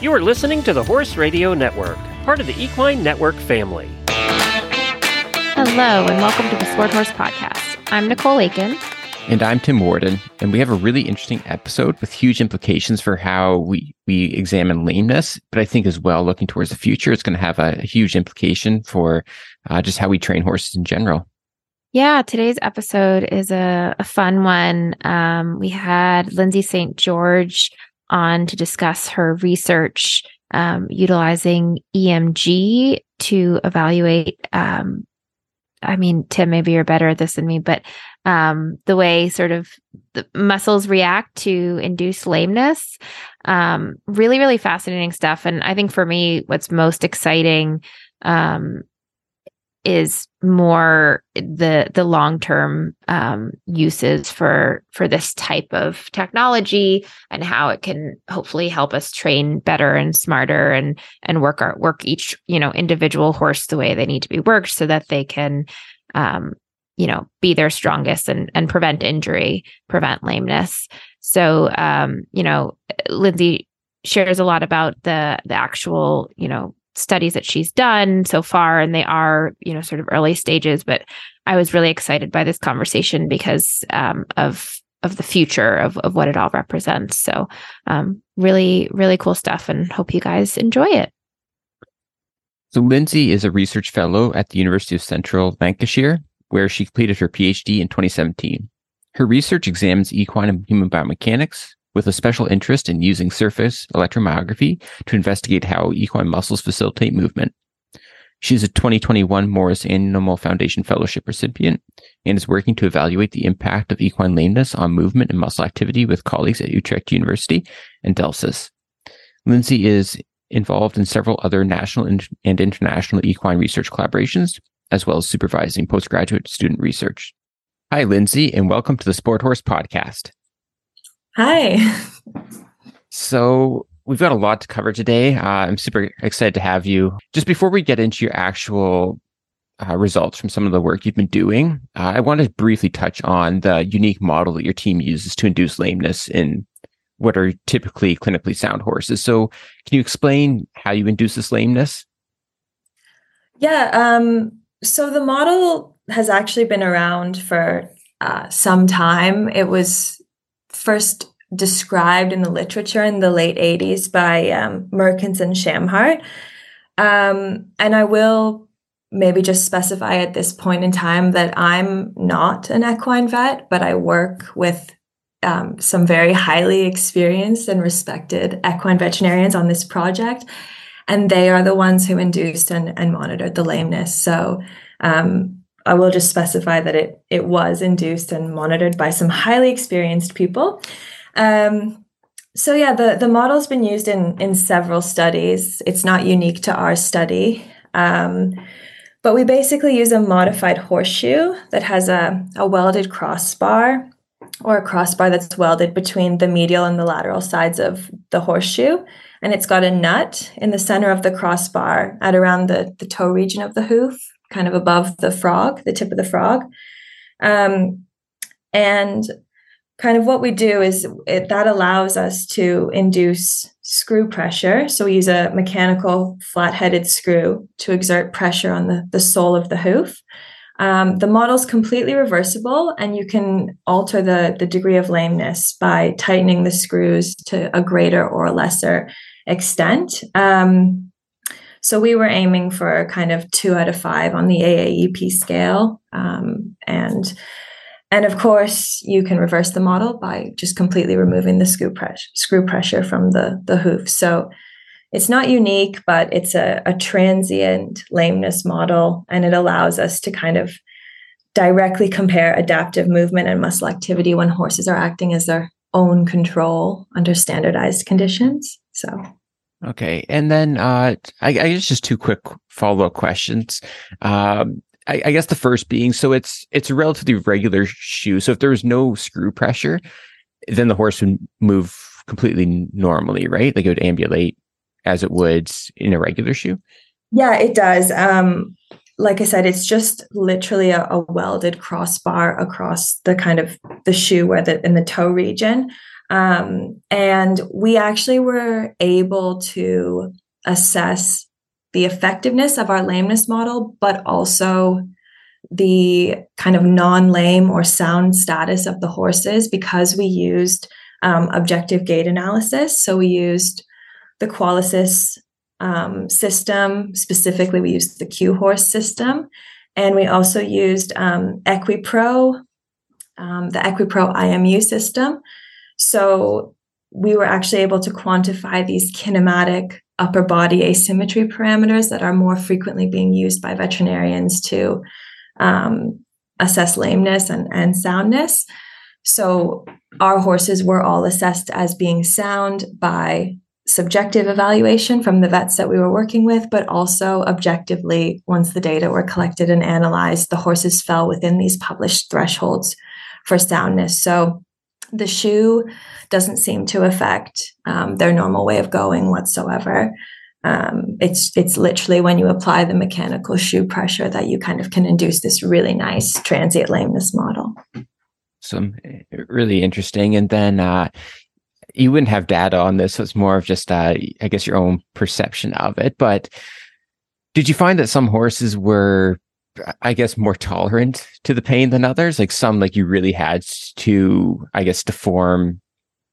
You are listening to the Horse Radio Network, part of the Equine Network family. Hello, and welcome to the Sport Horse Podcast. I'm Nicole Lakin. And I'm Tim Worden, and we have a really interesting episode with huge implications for how we, we examine lameness. But I think as well, looking towards the future, it's going to have a, a huge implication for uh, just how we train horses in general. Yeah, today's episode is a, a fun one. Um, we had Lindsay St. George on to discuss her research um, utilizing EMG to evaluate um, I mean, Tim, maybe you're better at this than me, but um, the way sort of the muscles react to induce lameness, um, really, really fascinating stuff. And I think for me, what's most exciting um, is more the the long term um, uses for for this type of technology and how it can hopefully help us train better and smarter and and work our work each you know individual horse the way they need to be worked so that they can um, you know be their strongest and and prevent injury prevent lameness. So um, you know lindsay shares a lot about the the actual you know studies that she's done so far and they are you know sort of early stages but i was really excited by this conversation because um, of of the future of, of what it all represents. So um, really really cool stuff and hope you guys enjoy it. So lindsay is a research fellow at the university of central lancashire where she completed her phd in 2017 her research examines equine and human biomechanics with a special interest in using surface electromyography to investigate how equine muscles facilitate movement. She is a 2021 Morris Animal Foundation Fellowship recipient and is working to evaluate the impact of equine lameness on movement and muscle activity with colleagues at Utrecht University and Delsys. Lindsay is involved in several other national and international equine research collaborations, as well as supervising postgraduate student research. Hi, Lindsay, and welcome to the Sport Horse Podcast. Hi. So we've got a lot to cover today. Uh, I'm super excited to have you. Just before we get into your actual uh, results from some of the work you've been doing, uh, I want to briefly touch on the unique model that your team uses to induce lameness in what are typically clinically sound horses. So, can you explain how you induce this lameness? Yeah. Um, so, the model has actually been around for uh, some time. It was first described in the literature in the late 80s by um, Merkens and Schamhardt. Um, and I will maybe just specify at this point in time that I'm not an equine vet, but I work with um, some very highly experienced and respected equine veterinarians on this project. And they are the ones who induced and, and monitored the lameness. So um, I will just specify that it it was induced and monitored by some highly experienced people. Um, so yeah, the the model's been used in in several studies. It's not unique to our study. Um, but we basically use a modified horseshoe that has a, a welded crossbar or a crossbar that's welded between the medial and the lateral sides of the horseshoe. And it's got a nut in the center of the crossbar at around the, the toe region of the hoof kind of above the frog, the tip of the frog. Um, and kind of what we do is it, that allows us to induce screw pressure. So we use a mechanical flat headed screw to exert pressure on the, the sole of the hoof. Um, the model's completely reversible, and you can alter the, the degree of lameness by tightening the screws to a greater or lesser extent. Um, so we were aiming for kind of two out of five on the AAEP scale. Um, and and of course, you can reverse the model by just completely removing the screw pressure, screw pressure from the, the hoof. So it's not unique, but it's a, a transient lameness model, and it allows us to kind of directly compare adaptive movement and muscle activity when horses are acting as their own control under standardized conditions. So Okay. And then uh, I, I guess just two quick follow up questions. Um, I, I, guess the first being so it's it's a relatively regular shoe. So if there was no screw pressure, then the horse would move completely normally, right? Like it would ambulate as it would in a regular shoe. Yeah, it does. Um, like I said, it's just literally a, a welded crossbar across the kind of the shoe where the in the toe region. Um, and we actually were able to assess the effectiveness of our lameness model, but also the kind of non lame or sound status of the horses because we used um, objective gait analysis. So we used the Qualisys um, system. Specifically, we used the QHorse system. And we also used um, EquiPro, um, the EquiPro IMU system. So we were actually able to quantify these kinematic upper body asymmetry parameters that are more frequently being used by veterinarians to um, assess lameness and, and soundness. So our horses were all assessed as being sound by subjective evaluation from the vets that we were working with, but also objectively, once the data were collected and analyzed, the horses fell within these published thresholds for soundness. So the shoe doesn't seem to affect um, their normal way of going whatsoever. Um, it's it's literally when you apply the mechanical shoe pressure that you kind of can induce this really nice transient lameness model. Some eh, really interesting, and then uh, you wouldn't have data on this, so it's more of just uh, I guess your own perception of it. But did you find that some horses were I guess more tolerant to the pain than others. Like some, like you really had to, I guess, deform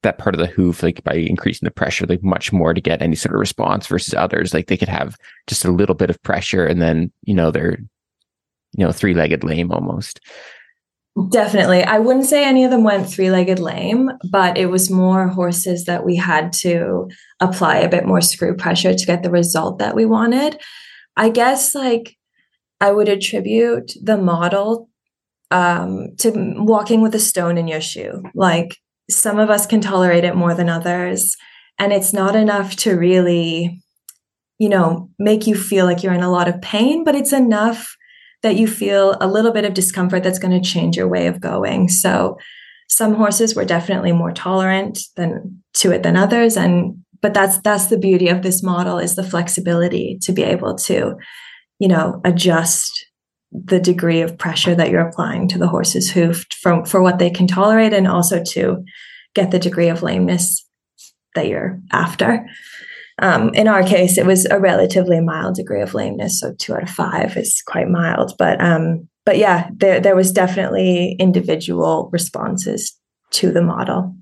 that part of the hoof, like by increasing the pressure, like much more to get any sort of response versus others. Like they could have just a little bit of pressure and then, you know, they're, you know, three legged lame almost. Definitely. I wouldn't say any of them went three legged lame, but it was more horses that we had to apply a bit more screw pressure to get the result that we wanted. I guess like I would attribute the model um, to walking with a stone in your shoe. Like some of us can tolerate it more than others. And it's not enough to really, you know, make you feel like you're in a lot of pain, but it's enough that you feel a little bit of discomfort that's going to change your way of going. So some horses were definitely more tolerant than to it than others. And but that's that's the beauty of this model is the flexibility to be able to you know, adjust the degree of pressure that you're applying to the horse's hoof from for what they can tolerate and also to get the degree of lameness that you're after. Um, in our case, it was a relatively mild degree of lameness, so two out of five is quite mild. But um, but yeah, there there was definitely individual responses to the model.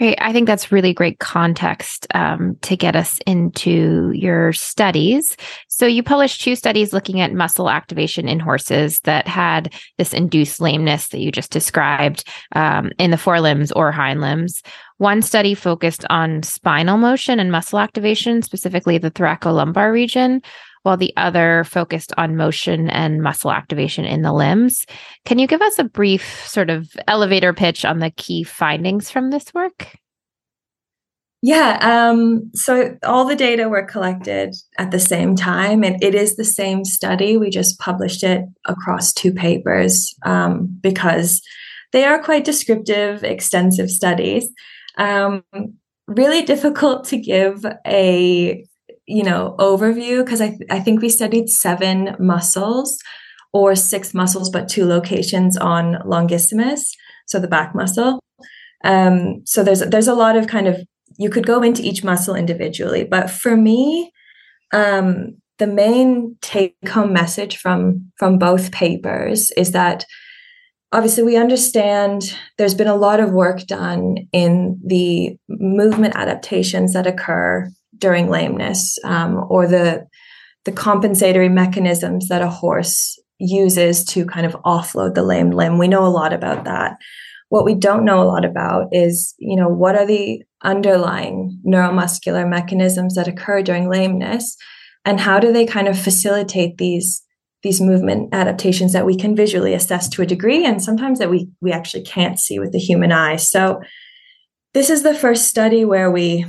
Great. I think that's really great context um, to get us into your studies. So, you published two studies looking at muscle activation in horses that had this induced lameness that you just described um, in the forelimbs or hind limbs. One study focused on spinal motion and muscle activation, specifically the thoracolumbar region, while the other focused on motion and muscle activation in the limbs. Can you give us a brief sort of elevator pitch on the key findings from this work? Yeah, um, so all the data were collected at the same time, and it is the same study. We just published it across two papers um, because they are quite descriptive, extensive studies. Um, really difficult to give a you know overview? Because I, I think we studied seven muscles or six muscles but two locations on longissimus so the back muscle. Um, so there's there's a lot of kind of you could go into each muscle individually but for me um, the main take home message from from both papers is that obviously we understand there's been a lot of work done in the movement adaptations that occur during lameness um, or the the compensatory mechanisms that a horse uses to kind of offload the lame limb. We know a lot about that. What we don't know a lot about is, you know, what are the underlying neuromuscular mechanisms that occur during lameness and how do they kind of facilitate these these movement adaptations that we can visually assess to a degree and sometimes that we we actually can't see with the human eye. So this is the first study where we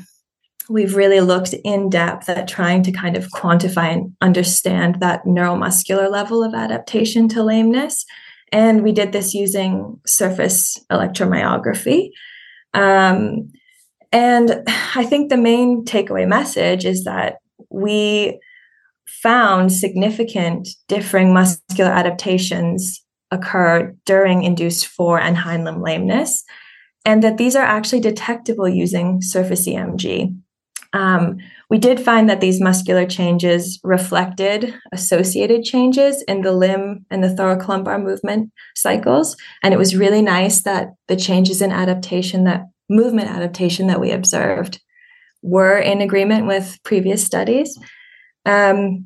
we've really looked in depth at trying to kind of quantify and understand that neuromuscular level of adaptation to lameness. And we did this using surface electromyography. Um, and I think the main takeaway message is that we found significant differing muscular adaptations occur during induced fore and hind limb lameness. and that these are actually detectable using surface EMG. Um, we did find that these muscular changes reflected associated changes in the limb and the thoracolumbar movement cycles. And it was really nice that the changes in adaptation, that movement adaptation that we observed, were in agreement with previous studies. Um,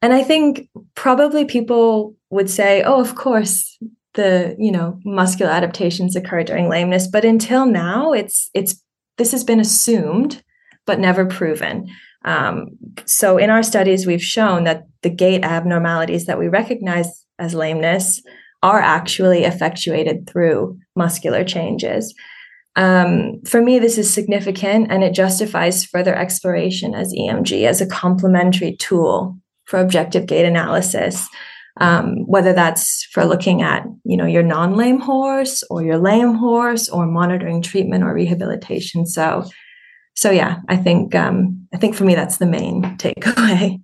and I think probably people would say, oh, of course, the you know muscular adaptations occur during lameness but until now it's it's this has been assumed but never proven. Um, so in our studies we've shown that the gait abnormalities that we recognize as lameness are actually effectuated through muscular changes. Um, for me this is significant and it justifies further exploration as emg as a complementary tool for objective gait analysis um, whether that's for looking at you know your non-lame horse or your lame horse or monitoring treatment or rehabilitation. So so yeah i think um, i think for me that's the main takeaway.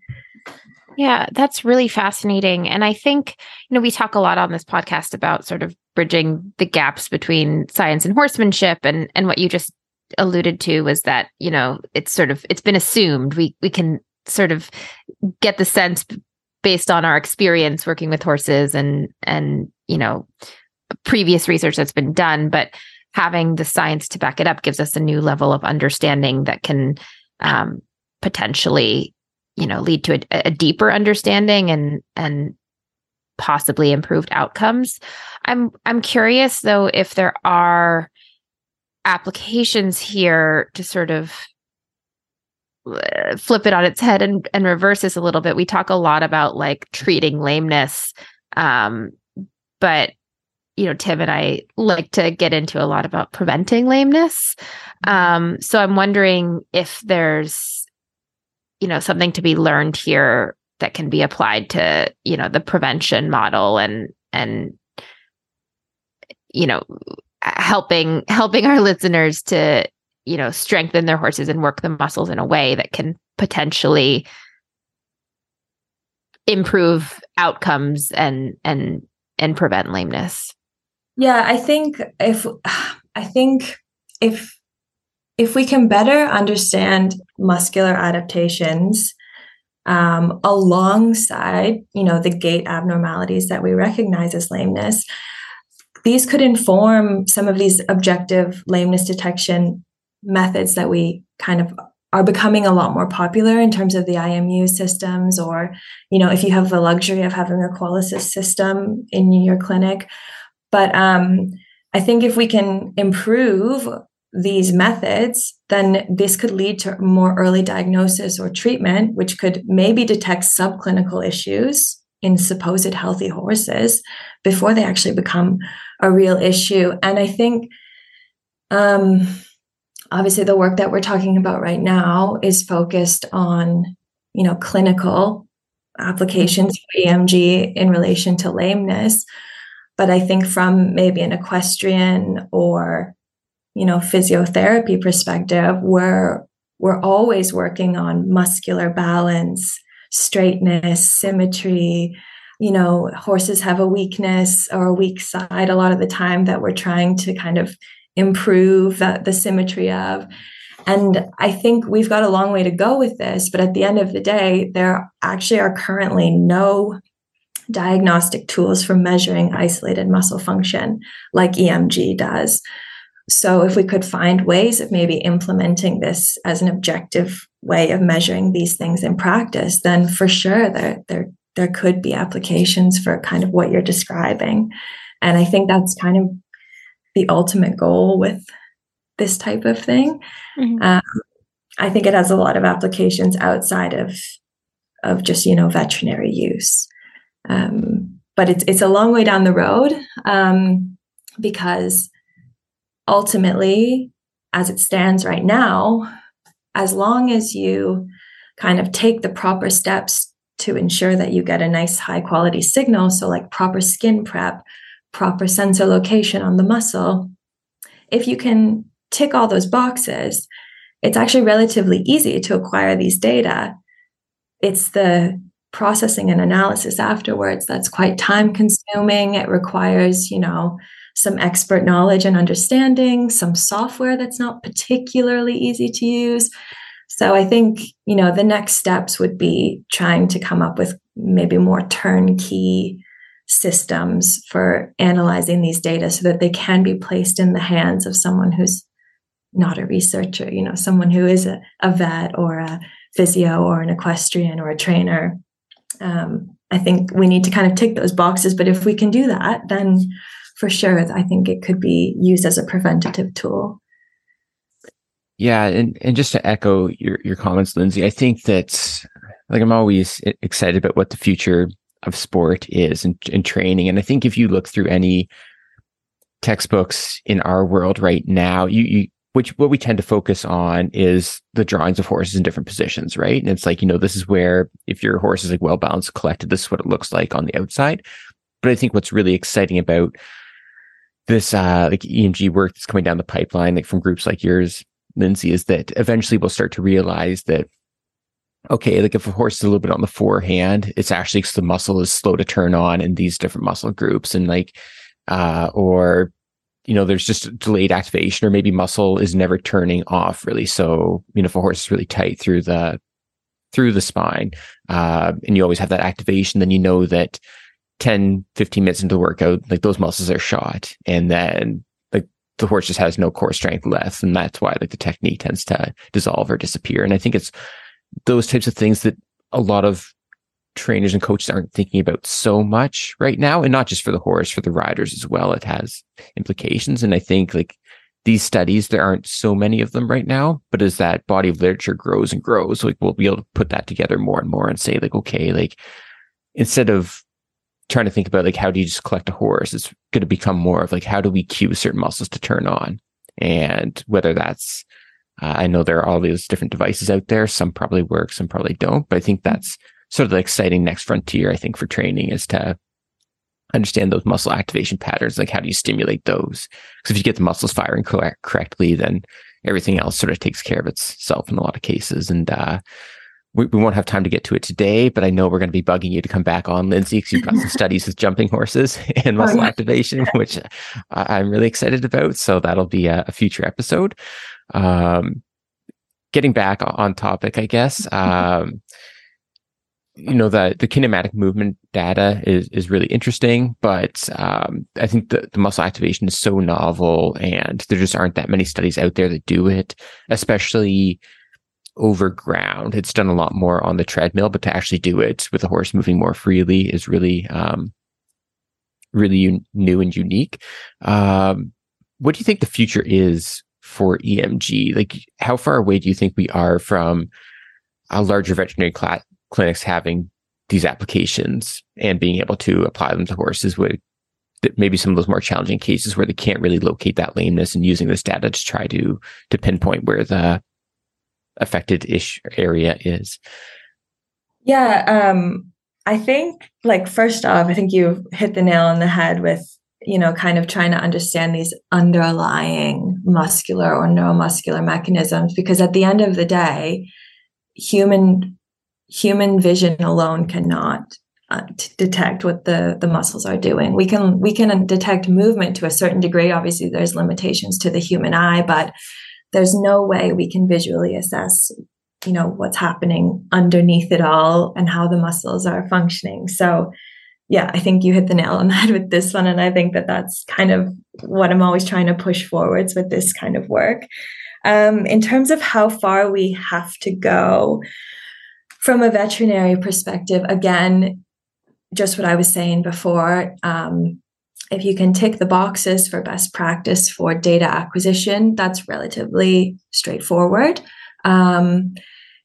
Yeah that's really fascinating. And i think you know we talk a lot on this podcast about sort of bridging the gaps between science and horsemanship. And and what you just alluded to was that you know it's sort of it's been assumed. We we can sort of get the sense based on our experience working with horses and and you know previous research that's been done. But having the science to back it up gives us a new level of understanding that can um, potentially you know lead to a, a deeper understanding and and possibly improved outcomes. I'm i'm curious though if there are applications here to sort of flip it on its head and, and reverse this a little bit. We talk a lot about like treating lameness um, but you know tim and i like to get into a lot about preventing lameness. Um, so i'm wondering if there's you know something to be learned here that can be applied to you know the prevention model and and you know helping helping our listeners to you know strengthen their horses and work the muscles in a way that can potentially improve outcomes and and and prevent lameness yeah i think if i think if if we can better understand muscular adaptations um, alongside you know the gait abnormalities that we recognize as lameness these could inform some of these objective lameness detection methods that we kind of are becoming a lot more popular in terms of the IMU systems, or you know, if you have the luxury of having a Qualisys system in your clinic. But um, I think if we can improve these methods, then this could lead to more early diagnosis or treatment, which could maybe detect subclinical issues in supposed healthy horses before they actually become a real issue. And I think um, obviously the work that we're talking about right now is focused on you know clinical applications for EMG in relation to lameness but i think from maybe an equestrian or you know physiotherapy perspective we're we're always working on muscular balance straightness symmetry you know horses have a weakness or a weak side a lot of the time that we're trying to kind of improve the, the symmetry of. And I think we've got a long way to go with this, but at the end of the day, there actually are currently no diagnostic tools for measuring isolated muscle function like EMG does. So, if we could find ways of maybe implementing this as an objective way of measuring these things in practice, then for sure there, there, there could be applications for kind of what you're describing. And I think that's kind of the ultimate goal with this type of thing. Mm-hmm. Um, I think it has a lot of applications outside of of just you know veterinary use. Um, but it's it's a long way down the road um, because ultimately, as it stands right now, as long as you kind of take the proper steps to ensure that you get a nice high quality signal, so like proper skin prep, proper sensor location on the muscle, if you can tick all those boxes, it's actually relatively easy to acquire these data. It's the processing and analysis afterwards that's quite time consuming. It requires, you know, some expert knowledge and understanding, some software that's not particularly easy to use. So I think, you know, the next steps would be trying to come up with maybe more turnkey systems for analyzing these data so that they can be placed in the hands of someone who's not a researcher, you know, someone who is a, a vet or a physio or an equestrian or a trainer. Um, I think we need to kind of tick those boxes. But if we can do that, then for sure, I think it could be used as a preventative tool. Yeah, and, and just to echo your, your comments, Lindsay, I think that like I'm always excited about what the future of sport is and, and training. And I think if you look through any textbooks in our world right now, you, you which what we tend to focus on is the drawings of horses in different positions, right? And it's like, you know, this is where if your horse is like well balanced, collected, this is what it looks like on the outside. But I think what's really exciting about this uh like EMG work that's coming down the pipeline, like from groups like yours, Lindsay, is that eventually we'll start to realize that okay, like if a horse is a little bit on the forehand, it's actually because the muscle is slow to turn on in these different muscle groups. And like uh or you know, there's just delayed activation or maybe muscle is never turning off really. So, you know, if a horse is really tight through the, through the spine, uh, and you always have that activation, then you know that 10, 15 minutes into the workout, like those muscles are shot. And then like the horse just has no core strength left. And that's why like the technique tends to dissolve or disappear. And I think it's those types of things that a lot of trainers and coaches aren't thinking about so much right now and not just for the horse for the riders as well. It has implications and i think like these studies there aren't so many of them right now but as that body of literature grows and grows like we'll be able to put that together more and more and say like okay like instead of trying to think about like how do you just collect a horse it's going to become more of like how do we cue certain muscles to turn on? And whether that's uh, i know there are all these different devices out there. Some probably work some probably don't but i think that's sort of the exciting next frontier, I think, for training is to understand those muscle activation patterns. Like, how do you stimulate those? Because if you get the muscles firing correct, correctly, then everything else sort of takes care of itself in a lot of cases. And uh, we, we won't have time to get to it today, but I know we're going to be bugging you to come back on, Lindsay, because you've got some studies with jumping horses and muscle oh, yeah. activation, which I'm really excited about. So that'll be a, a future episode. Um, getting back on topic, I guess. Um, you know the the kinematic movement data is is really interesting, but um, I think the, the muscle activation is so novel, and there just aren't that many studies out there that do it, especially over ground. It's done a lot more on the treadmill, but to actually do it with a horse moving more freely is really um, really un- new and unique. Um, what do you think the future is for EMG? Like, how far away do you think we are from a larger veterinary class? Clinics having these applications and being able to apply them to horses would maybe some of those more challenging cases where they can't really locate that lameness and using this data to try to to pinpoint where the affected ish area is. Yeah um i think like first off i think you hit the nail on the head with you know kind of trying to understand these underlying muscular or neuromuscular mechanisms because at the end of the day human human vision alone cannot uh, detect what the the muscles are doing. We can we can detect movement to a certain degree. Obviously, there's limitations to the human eye, but there's no way we can visually assess, you know, what's happening underneath it all and how the muscles are functioning. So, yeah, I think you hit the nail on the head with this one, and I think that that's kind of what I'm always trying to push forwards with this kind of work. Um, in terms of how far we have to go, from a veterinary perspective, again, just what I was saying before, um, if you can tick the boxes for best practice for data acquisition, that's relatively straightforward. Um,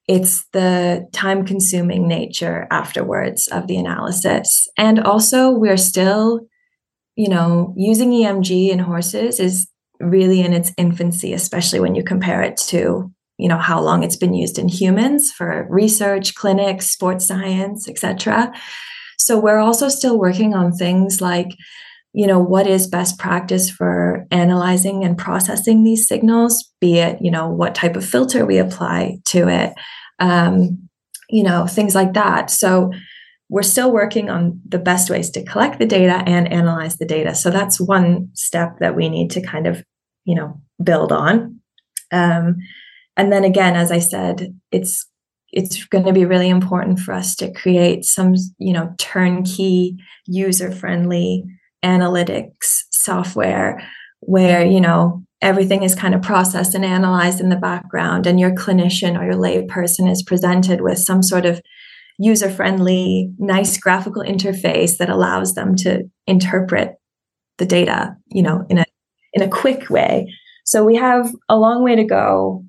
it's the time consuming nature afterwards of the analysis. And also, we're still, you know, using EMG in horses is really in its infancy, especially when you compare it to you know how long it's been used in humans for research clinics sports science etc so we're also still working on things like you know what is best practice for analyzing and processing these signals be it you know what type of filter we apply to it um, you know things like that so we're still working on the best ways to collect the data and analyze the data. So that's one step that we need to kind of, you know, build on. Um, and then again, as I said, it's it's going to be really important for us to create some, you know, turnkey, user-friendly analytics software where, you know, everything is kind of processed and analyzed in the background and your clinician or your layperson is presented with some sort of user friendly, nice graphical interface that allows them to interpret the data, you know, in a in a quick way. So we have a long way to go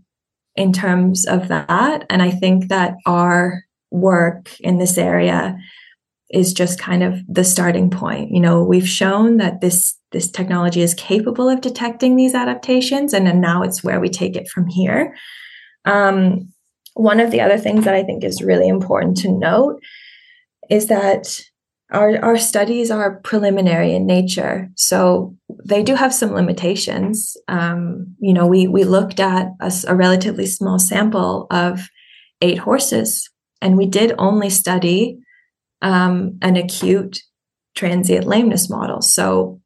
in terms of that, and I think that our work in this area is just kind of the starting point. You know, we've shown that this this technology is capable of detecting these adaptations, and then now it's where we take it from here. Um, one of the other things that I think is really important to note is that our, our studies are preliminary in nature. So they do have some limitations. Um, you know, we, we looked at a, a relatively small sample of eight horses, and we did only study um, an acute transient lameness model. So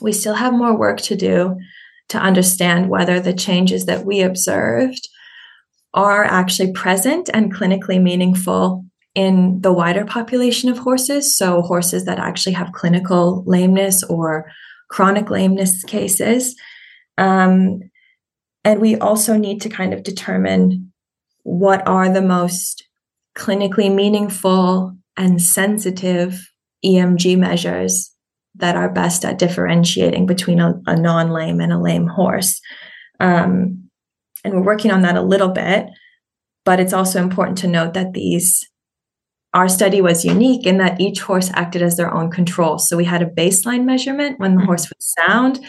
we still have more work to do to understand whether the changes that we observed are actually present and clinically meaningful in the wider population of horses. So, horses that actually have clinical lameness or chronic lameness cases. Um, and we also need to kind of determine what are the most clinically meaningful and sensitive EMG measures that are best at differentiating between a, a non lame and a lame horse. Um, and we're working on that a little bit. But it's also important to note that these, our study was unique in that each horse acted as their own control. So we had a baseline measurement when the mm-hmm. horse was sound,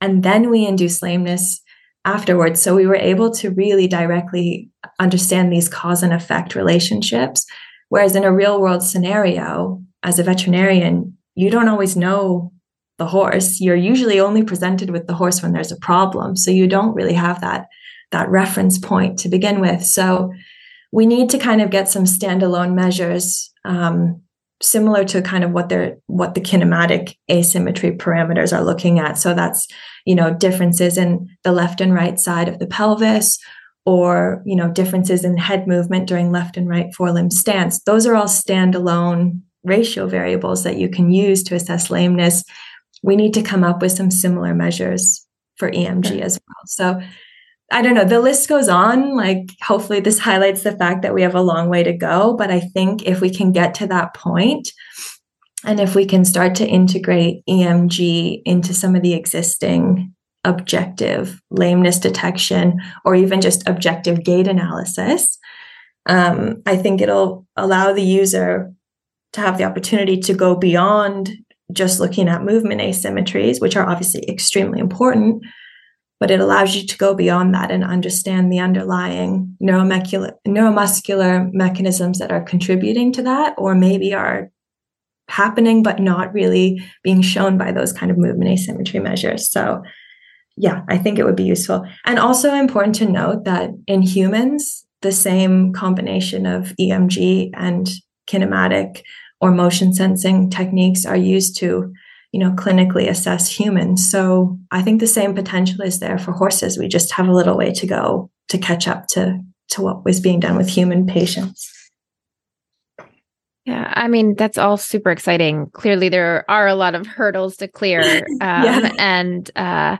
and then we induced lameness afterwards. So we were able to really directly understand these cause and effect relationships. Whereas in a real world scenario, as a veterinarian, you don't always know the horse. You're usually only presented with the horse when there's a problem. So you don't really have that that reference point to begin with. So we need to kind of get some standalone measures um, similar to kind of what they're what the kinematic asymmetry parameters are looking at. So that's you know differences in the left and right side of the pelvis or you know differences in head movement during left and right forelimb stance. Those are all standalone ratio variables that you can use to assess lameness. We need to come up with some similar measures for emg as well. So I don't know, the list goes on. Like, hopefully, this highlights the fact that we have a long way to go. But I think if we can get to that point, and if we can start to integrate EMG into some of the existing objective lameness detection or even just objective gait analysis, um, I think it'll allow the user to have the opportunity to go beyond just looking at movement asymmetries, which are obviously extremely important, but it allows you to go beyond that and understand the underlying neuromuscular, neuromuscular mechanisms that are contributing to that, or maybe are happening but not really being shown by those kind of movement asymmetry measures. So, yeah, I think it would be useful. And also important to note that in humans, the same combination of EMG and kinematic or motion sensing techniques are used to you know clinically assess humans so i think the same potential is there for horses we just have a little way to go to catch up to to what was being done with human patients yeah, I mean that's all super exciting. Clearly, there are a lot of hurdles to clear, um, yeah. and uh,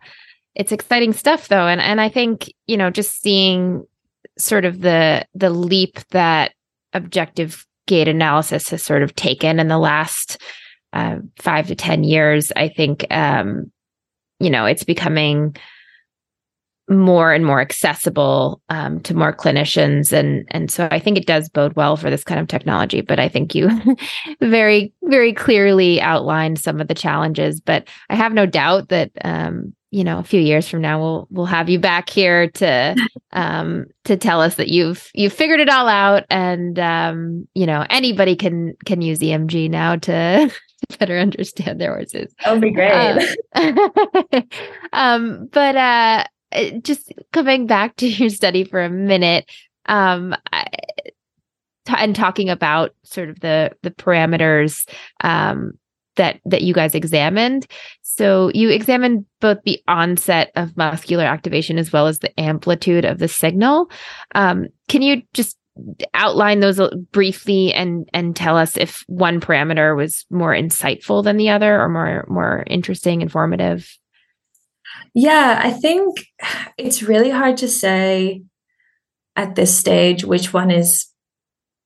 it's exciting stuff, though. And and I think you know just seeing sort of the the leap that objective gait analysis has sort of taken in the last uh, five to 10 years, I think, um, you know, it's becoming more and more accessible um, to more clinicians. And and so I think it does bode well for this kind of technology but I think you very very clearly outlined some of the challenges. But I have no doubt that um, you know a few years from now we'll we'll have you back here to um, to tell us that you've you've figured it all out. And um, you know anybody can can use EMG now to better understand their horses. That would be great. Um, um, but uh, just coming back to your study for a minute, um, I, t- and talking about sort of the the parameters um, that that you guys examined. So you examined both the onset of muscular activation as well as the amplitude of the signal. Um, can you just outline those uh, briefly and and tell us if one parameter was more insightful than the other or more more interesting, informative? Yeah, I think it's really hard to say at this stage which one is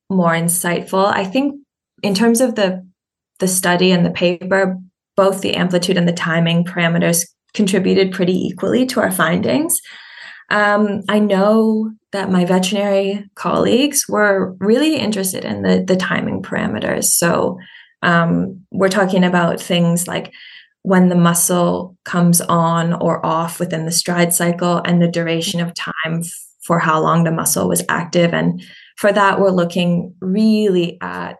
more insightful. I think in terms of the the study and the paper, both the amplitude and the timing parameters contributed pretty equally to our findings. Um, I know that my veterinary colleagues were really interested in the, the timing parameters. So um, we're talking about things like when the muscle comes on or off within the stride cycle and the duration of time for how long the muscle was active. And for that, we're looking really at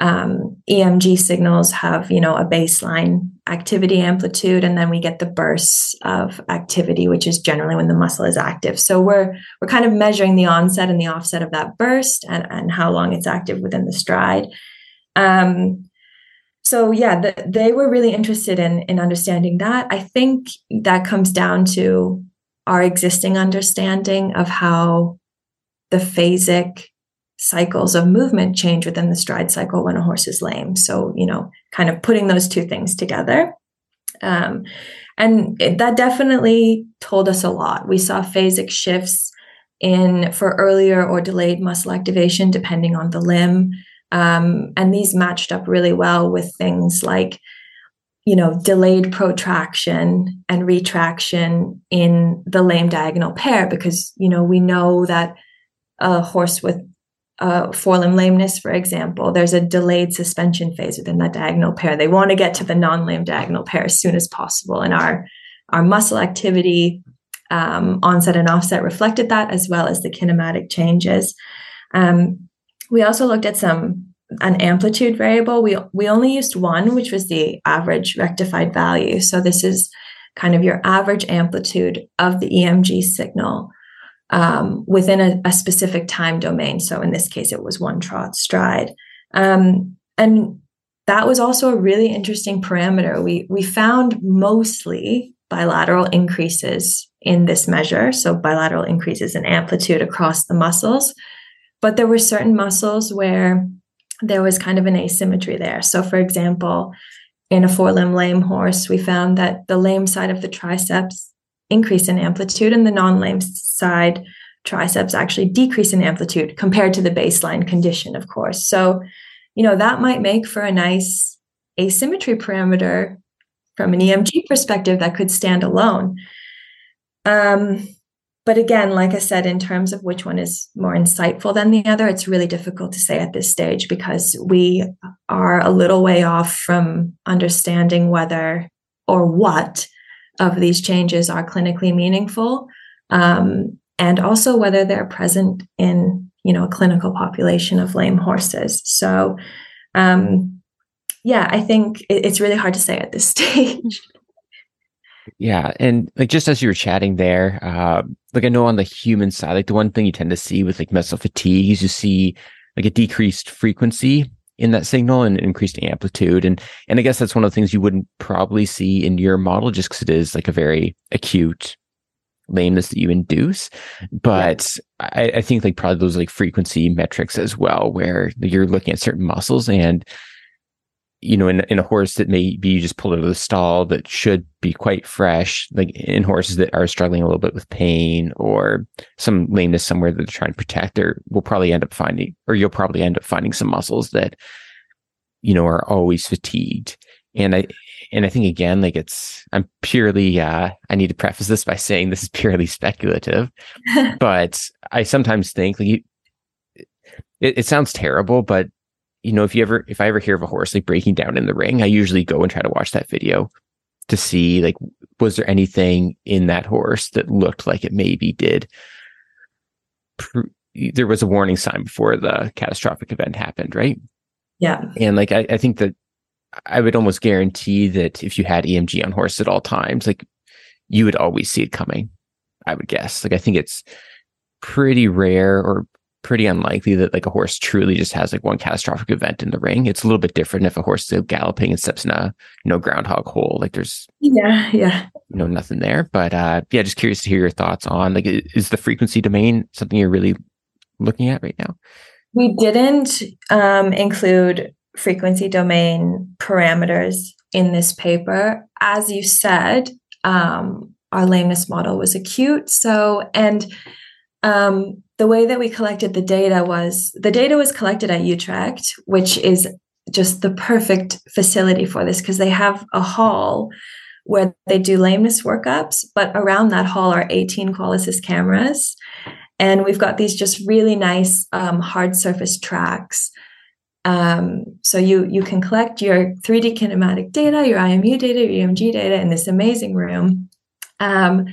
um, EMG signals have, you know, a baseline activity amplitude, and then we get the bursts of activity, which is generally when the muscle is active. So we're we're kind of measuring the onset and the offset of that burst and, and how long it's active within the stride. Um, so yeah, the, they were really interested in in understanding that. I think that comes down to our existing understanding of how the phasic cycles of movement change within the stride cycle when a horse is lame. So, you know, kind of putting those two things together. Um, and it, that definitely told us a lot. We saw phasic shifts in for earlier or delayed muscle activation, depending on the limb. Um, and these matched up really well with things like, you know, delayed protraction and retraction in the lame diagonal pair, because, you know, we know that a horse with uh, forelimb lameness, for example, there's a delayed suspension phase within that diagonal pair. They want to get to the non-lame diagonal pair as soon as possible, and our our muscle activity um, onset and offset reflected that, as well as the kinematic changes. Um, we also looked at some an amplitude variable. We we only used one, which was the average rectified value. So this is kind of your average amplitude of the EMG signal um, within a, a, specific time domain. So in this case, it was one trot stride. Um, and that was also a really interesting parameter. We, we found mostly bilateral increases in this measure. So bilateral increases in amplitude across the muscles. But there were certain muscles where there was kind of an asymmetry there. So, for example, in a forelimb lame horse, we found that the lame side of the triceps increase in amplitude and the non-lame side triceps actually decrease in amplitude compared to the baseline condition, of course. So, you know, that might make for a nice asymmetry parameter from an EMG perspective that could stand alone. Um, but again, like I said, in terms of which one is more insightful than the other, it's really difficult to say at this stage because we are a little way off from understanding whether or what of these changes are clinically meaningful um, and also whether they're present in you know a clinical population of lame horses. So um, yeah i think it, it's really hard to say at this stage. Yeah and like just as you were chatting there uh, like i know on the human side like the one thing you tend to see with like muscle fatigue is you see like a decreased frequency in that signal and increased amplitude. And and I guess that's one of the things you wouldn't probably see in your model just because it is like a very acute lameness that you induce. But yeah. I, I, think like probably those like frequency metrics as well, where you're looking at certain muscles and you know, in, in a horse that maybe you just pulled out of the stall that should be quite fresh, like in horses that are struggling a little bit with pain or some lameness somewhere that they're trying to protect, there will probably end up finding, or you'll probably end up finding some muscles that, you know, are always fatigued. And I, and I think again, like it's, I'm purely, uh, I need to preface this by saying this is purely speculative, but I sometimes think like you, it, it sounds terrible, but you know, if you ever, if I ever hear of a horse like breaking down in the ring, I usually go and try to watch that video to see like, was there anything in that horse that looked like it maybe did? there was a warning sign before the catastrophic event happened, right? Yeah. And like, I, I think that I would almost guarantee that if you had EMG on horse at all times, like you would always see it coming. I would guess. Like, I think it's pretty rare or pretty unlikely that like a horse truly just has like one catastrophic event in the ring. It's a little bit different if a horse is galloping and steps in a you know groundhog hole. Like there's yeah yeah you know nothing there. But uh, yeah, just curious to hear your thoughts on like is the frequency domain something you're really looking at right now? We didn't um, include frequency domain parameters in this paper, as you said. Um, our lameness model was acute, so and um, the way that we collected the data was the data was collected at Utrecht, which is just the perfect facility for this because they have a hall where they do lameness workups, but around that hall are 18 Qualisys cameras. And we've got these just really nice um, hard surface tracks. Um, so you you can collect your 3D kinematic data, your IMU data, your EMG data in this amazing room. Um,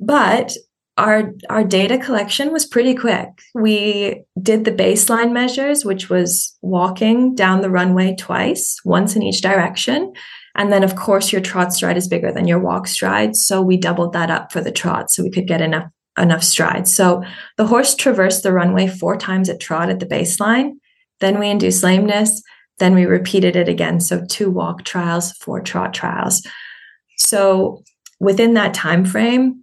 but our our data collection was pretty quick. We did the baseline measures, which was walking down the runway twice, once in each direction. And then of course your trot stride is bigger than your walk stride. So we doubled that up for the trot so we could get enough enough strides. So the horse traversed the runway four times at trot at the baseline. Then we induced lameness. Then we repeated it again. So two walk trials, four trot trials. So within that time frame,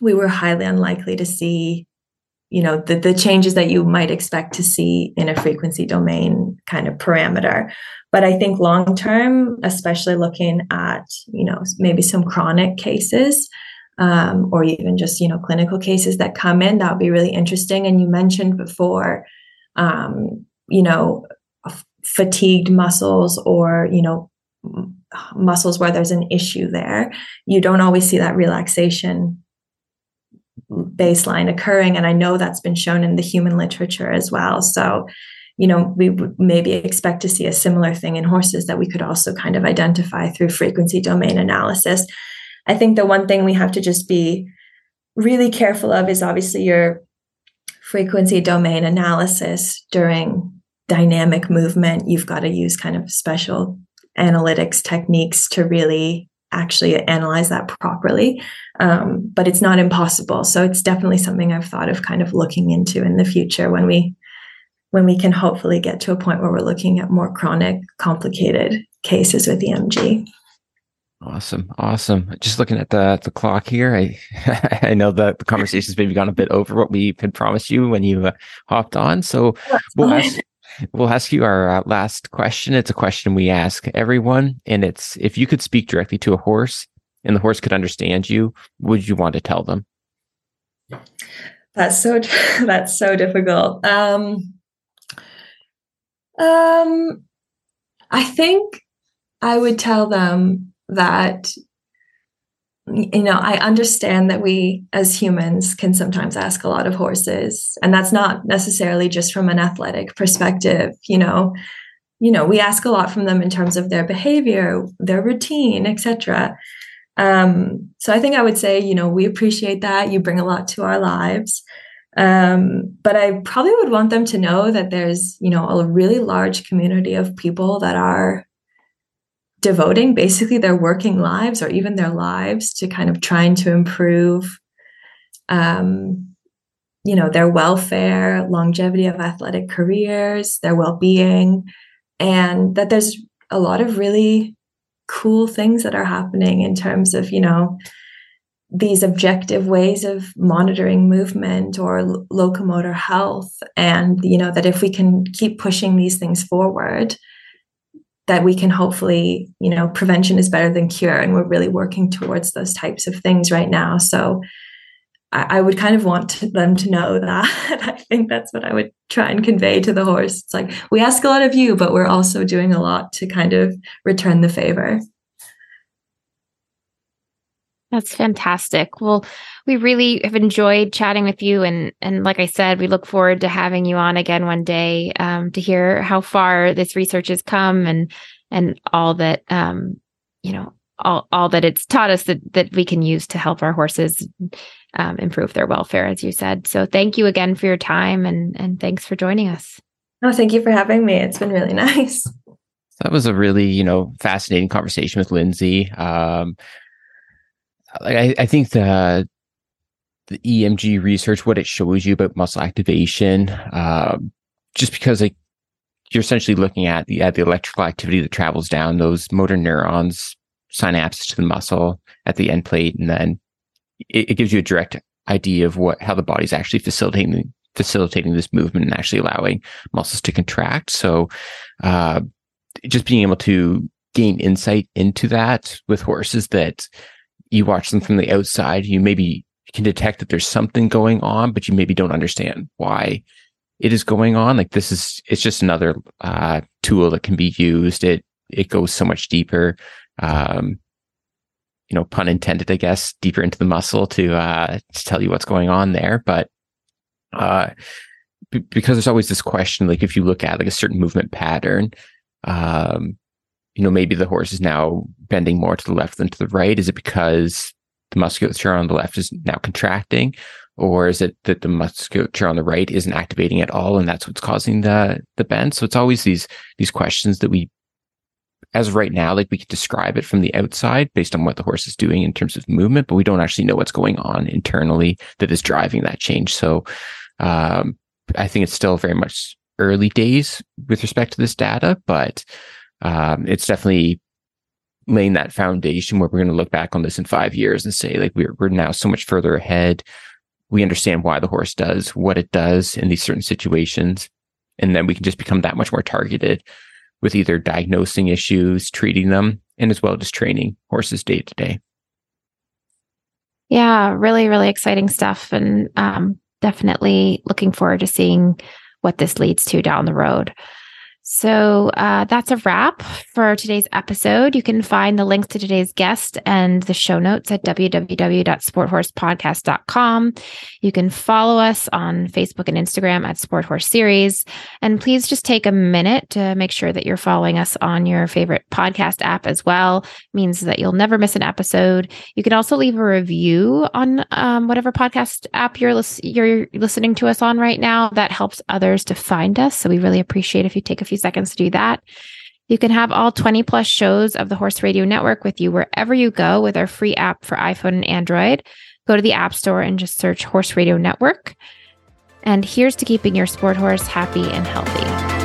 we were highly unlikely to see you know the, the changes that you might expect to see in a frequency domain kind of parameter. But i think long term especially looking at you know maybe some chronic cases um, or even just you know clinical cases that come in that would be really interesting. And you mentioned before um, you know fatigued muscles or you know muscles where there's an issue there. You don't always see that relaxation baseline occurring. And I know that's been shown in the human literature as well. So, you know, we would maybe expect to see a similar thing in horses that we could also kind of identify through frequency domain analysis. I think the one thing we have to just be really careful of is obviously your frequency domain analysis during dynamic movement. You've got to use kind of special analytics techniques to really actually analyze that properly. Um, but it's not impossible. So it's definitely something I've thought of kind of looking into in the future when we when we can hopefully get to a point where we're looking at more chronic, complicated cases with EMG. Awesome, awesome. Just looking at the the clock here, I I know that the conversation's maybe gone a bit over what we had promised you when you uh, hopped on. So we'll ask, We'll ask you our uh, last question. It's a question we ask everyone, and it's if you could speak directly to a horse and the horse could understand you, would you want to tell them? That's so that's so difficult. Um, um, I think I would tell them that you know, I understand that we as humans can sometimes ask a lot of horses, and that's not necessarily just from an athletic perspective, you know. You know, we ask a lot from them in terms of their behavior, their routine, etc. Um, so I think I would say, you know, we appreciate that. You bring a lot to our lives. Um, but I probably would want them to know that there's, you know, a really large community of people that are devoting basically their working lives or even their lives to kind of trying to improve um, you know their welfare longevity of athletic careers their well-being and that there's a lot of really cool things that are happening in terms of you know these objective ways of monitoring movement or locomotor health and you know that if we can keep pushing these things forward that we can hopefully, you know, prevention is better than cure. And we're really working towards those types of things right now. So I, I would kind of want to, them to know that. I think that's what I would try and convey to the horse. It's like, we ask a lot of you, but we're also doing a lot to kind of return the favor. That's fantastic. Well, we really have enjoyed chatting with you, and and like I said, we look forward to having you on again one day um, to hear how far this research has come and and all that um, you know all all that it's taught us that that we can use to help our horses um, improve their welfare, as you said. So thank you again for your time, and and thanks for joining us. No, thank you for having me. It's been really nice. That was a really, you know, fascinating conversation with Lindsay. Um, like I, I think the the EMG research, what it shows you about muscle activation, uh, just because like you're essentially looking at the, at the electrical activity that travels down those motor neurons, synapses to the muscle at the end plate, and then it, it gives you a direct idea of what how the body's actually facilitating facilitating this movement and actually allowing muscles to contract. So, uh, just being able to gain insight into that with horses that you watch them from the outside, you maybe can detect that there's something going on, but you maybe don't understand why it is going on. Like this is, it's just another uh, tool that can be used. It it goes so much deeper. Um, you know, pun intended, I guess, deeper into the muscle to uh, to tell you what's going on there. But uh, b- because there's always this question, like if you look at like a certain movement pattern, um, you know, maybe the horse is now bending more to the left than to the right. Is it because the musculature on the left is now contracting, or is it that the musculature on the right isn't activating at all, and that's what's causing the the bend? So it's always these these questions that we, as right now, like we could describe it from the outside based on what the horse is doing in terms of movement, but we don't actually know what's going on internally that is driving that change. So um, I think it's still very much early days with respect to this data, but um, it's definitely laying that foundation where we're going to look back on this in five years and say like we're we're now so much further ahead. We understand why the horse does what it does in these certain situations, and then we can just become that much more targeted with either diagnosing issues, treating them, and as well as training horses day to day. Yeah, really, really exciting stuff, and um, definitely looking forward to seeing what this leads to down the road. So uh, that's a wrap for today's episode. You can find the links to today's guest and the show notes at www.sporthorsepodcast.com. You can follow us on Facebook and Instagram at Sport Horse Series. And please just take a minute to make sure that you're following us on your favorite podcast app as well. It means that you'll never miss an episode. You can also leave a review on um, whatever podcast app you're, lis- you're listening to us on right now. That helps others to find us. So we really appreciate if you take a few seconds to do that. You can have all 20 plus shows of the Horse Radio Network with you wherever you go with our free app for iPhone and Android. Go to the App Store and just search Horse Radio Network. And here's to keeping your sport horse happy and healthy.